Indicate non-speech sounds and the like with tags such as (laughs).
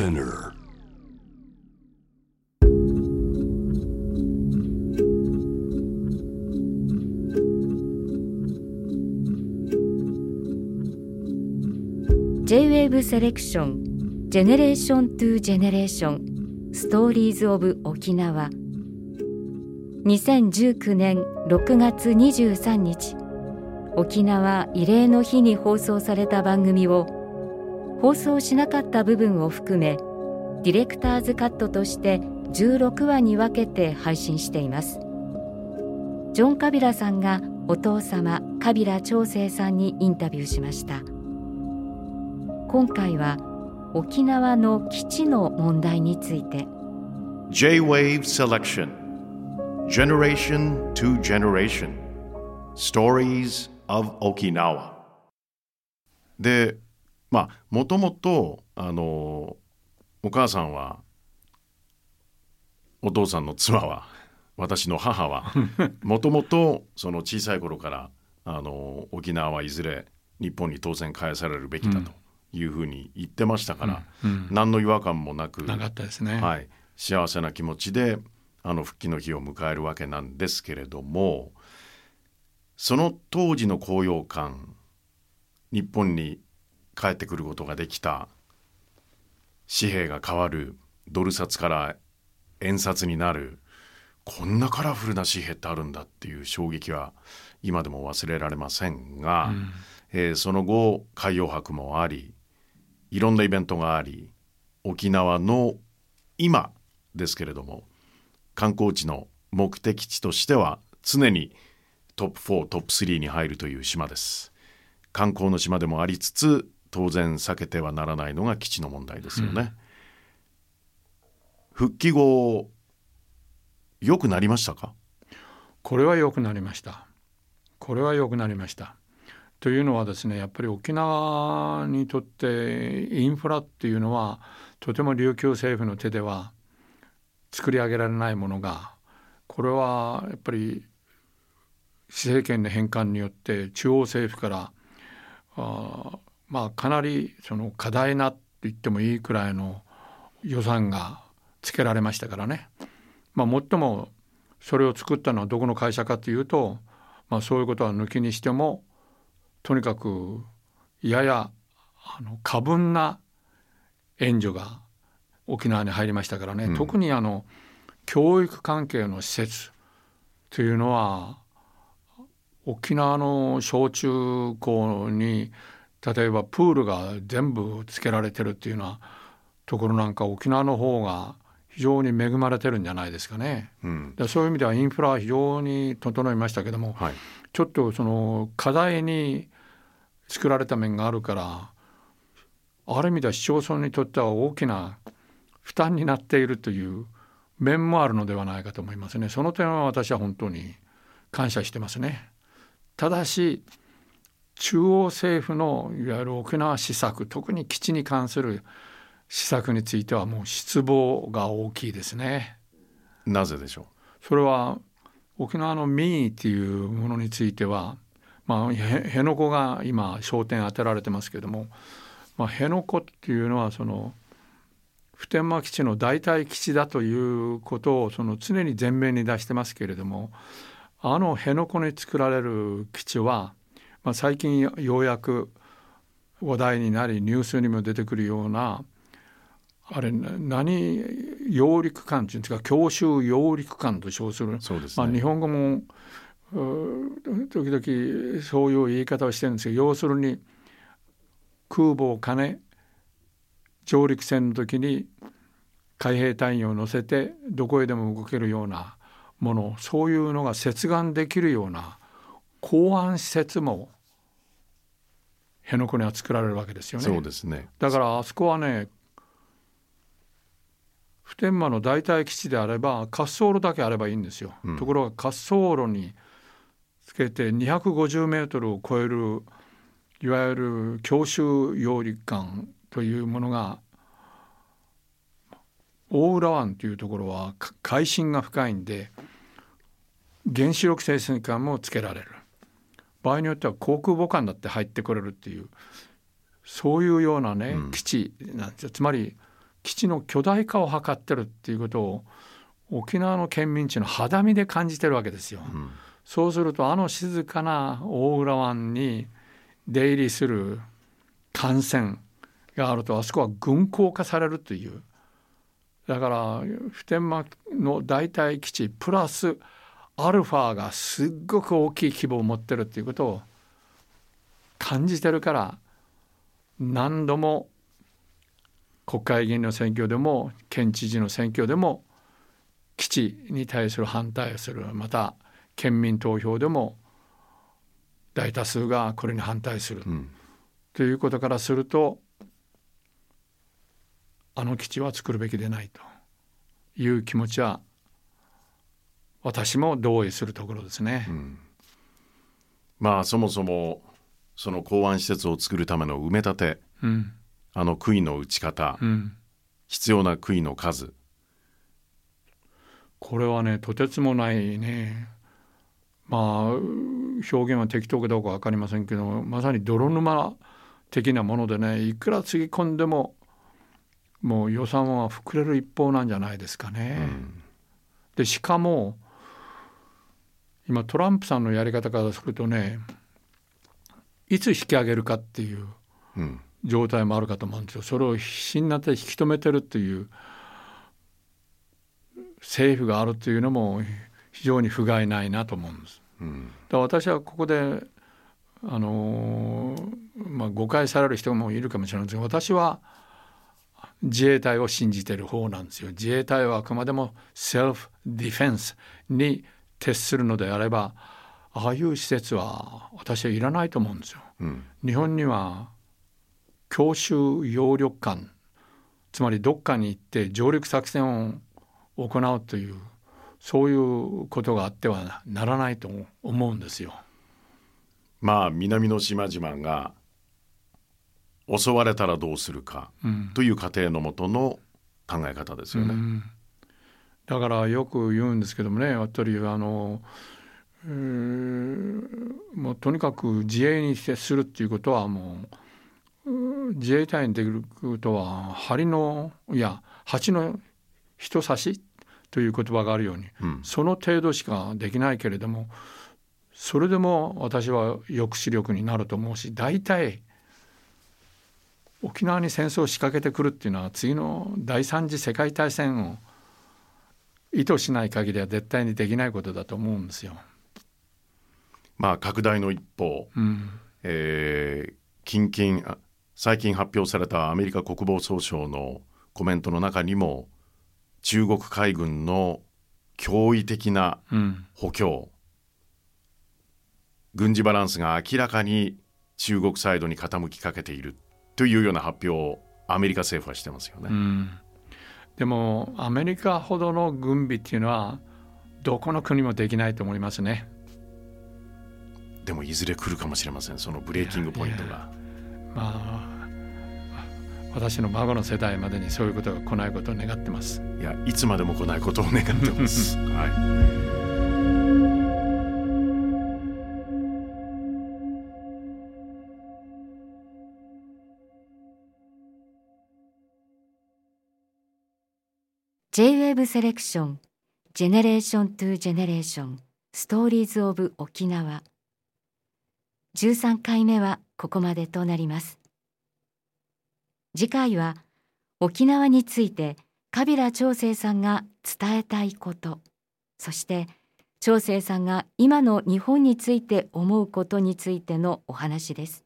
SPINEAR. セレクション Generation to Generation Stories of 沖縄2019年6月23日沖縄慰霊の日に放送された番組を放送しなかった部分を含めディレクターズカットとして16話に分けて配信しています。ジョン・カビラさんがお父様カビラ長生さんにインタビューしました。今回は沖縄の基地の問題について。J-Wave Selection. Generation to Generation. Stories of Okinawa. でまあもともとあのお母さんはお父さんの妻は私の母は (laughs) もともとその小さい頃からあの沖縄はいずれ日本に当然返されるべきだというふうに言ってましたから、何の違和感もなくなかったですね。はい、幸せな気持ちであの復帰の日を迎えるわけなんですけれどもその当時の高揚感日本に帰ってくることができた。紙幣が変わる。ドル札から円札になる。こんなカラフルな紙幣ってあるんだっていう衝撃は今でも忘れられませんが、えーその後海洋博もありいろんなイベントがあり沖縄の今ですけれども観光地の目的地としては常にトップ4トップ3に入るという島です。観光の島でもありつつ当然避けてはならないのが基地の問題ですよね、復帰後良くなりましたか？これは良くなりました。これは良くなりました。というのはですねやっぱり沖縄にとってインフラっていうのはとても琉球政府の手では作り上げられないものがこれはやっぱり政権の返還によって中央政府からあまあかなりその過大なって言ってもいいくらいの予算がつけられましたからね。まあ、最もそれを作ったのはどこの会社かというと、まあ、そういうことは抜きにしてもとにかくややあの過分な援助が沖縄に入りましたからね、特にあの教育関係の施設というのは沖縄の小中高に例えばプールが全部つけられてるっていうようなところなんか沖縄の方が非常に恵まれてるんじゃないですかね。うんでそういう意味ではインフラは非常に整いましたけども、はいちょっとその課題に作られた面があるからある意味では市町村にとっては大きな負担になっているという面もあるのではないかと思いますね。その点は私は本当に感謝してますね。ただし中央政府のいわゆる沖縄施策特に基地に関する施策についてはもう失望が大きいですね。なぜでしょそれは沖縄の民意っていうものについては、まあ、へ辺野古が今焦点当てられてますけども、まあ、辺野古っていうのはその普天間基地の代替基地だということをその常に前面に出してますけれどもあの辺野古に作られる基地は、まあ、最近ようやく話題になりニュースにも出てくるようなあれな何揚陸艦っていうんですか強襲揚陸艦と称するそうですね。まあ、日本語も時々そういう言い方をしてるんですけど要するに空母を兼ね上陸戦の時に海兵隊員を乗せてどこへでも動けるようなものそういうのが接岸できるような港湾施設も辺野古には作られるわけですよう、ね。そうですねだからあそこはね普天間の代替基地であれば滑走路だけあればいいんですよ。ところが滑走路につけて250メートルを超えるいわゆる強襲揚陸艦というものが大浦湾というところはか海深が深いんで原子力潜水艦もつけられる場合によっては航空母艦だって入ってこれるっていうそういうようなね、基地なんですよ。つまり基地の巨大化を図ってるっていうことを沖縄の県民地の肌身で感じてるわけですよ。うん、そうするとあの静かな大浦湾に出入りする艦船があるとあそこは軍港化されるという。だから普天間の代替基地プラスアルファがすっごく大きい規模を持ってるっていうことを感じてるから何度も国会議員の選挙でも県知事の選挙でも基地に対する反対をするまた県民投票でも大多数がこれに反対する、うん、ということからするとあの基地は作るべきでないという気持ちは私も同意するところですね。うん、まあそもそもその港湾施設を作るための埋め立て、うん、あの杭の打ち方、うん、必要な杭の数。これはねとてつもないねまあ表現は適当かどうか分かりませんけどまさに泥沼的なものでねいくらつぎ込んでももう予算は膨れる一方なんじゃないですかね。うん、でしかも今トランプさんのやり方からするとねいつ引き上げるかっていう状態もあるかと思うんですよ。それを必死になって引き止めてるっていう政府があるっていうのも非常に不甲斐ないなと思うんです。うん、だ私はここであのまあ、誤解される人もいるかもしれないですが私は自衛隊を信じてる方なんですよ。自衛隊はあくまでもセルフディフェンスに徹するのであればああいう施設は私はいらないと思うんですよ。うん、日本には強襲揚力艦つまりどっかに行って上陸作戦を行うというそういうことがあってはならないと思うんですよ。まあ南の島々が襲われたらどうするかという過程のもとの考え方ですよね。うん、だからよく言うんですけどもねやっぱりあの、えー、もうとにかく自衛に接するっていうことはもう自衛隊にできることは針のいや蜂の人差しという言葉があるように、うん、その程度しかできないけれどもそれでも私は抑止力になると思うし大体沖縄に戦争を仕掛けてくるっていうのは次の第三次世界大戦を意図しない限りは絶対にできないことだと思うんですよ。まあ拡大の一方、うん、えー、近々最近発表されたアメリカ国防総省のコメントの中にも中国海軍の驚異的な補強、うん、軍事バランスが明らかに中国サイドに傾きかけているというような発表をアメリカ政府はしてますよね。うん、でもアメリカほどの軍備っていうのはどこの国もできないと思いますね。でもいずれ来るかもしれませんそのブレーキングポイントが。まあ私の孫の世代までにそういうことが来ないことを願ってます。いやいつまでも来ないことを願ってます。(laughs) はい J-WAVE セレクション Generation to Generation Stories of 沖縄13回目はここまでとなります。次回は沖縄についてカビラ長生さんが伝えたいこと。そして長生さんが今の日本について思うことについてのお話です。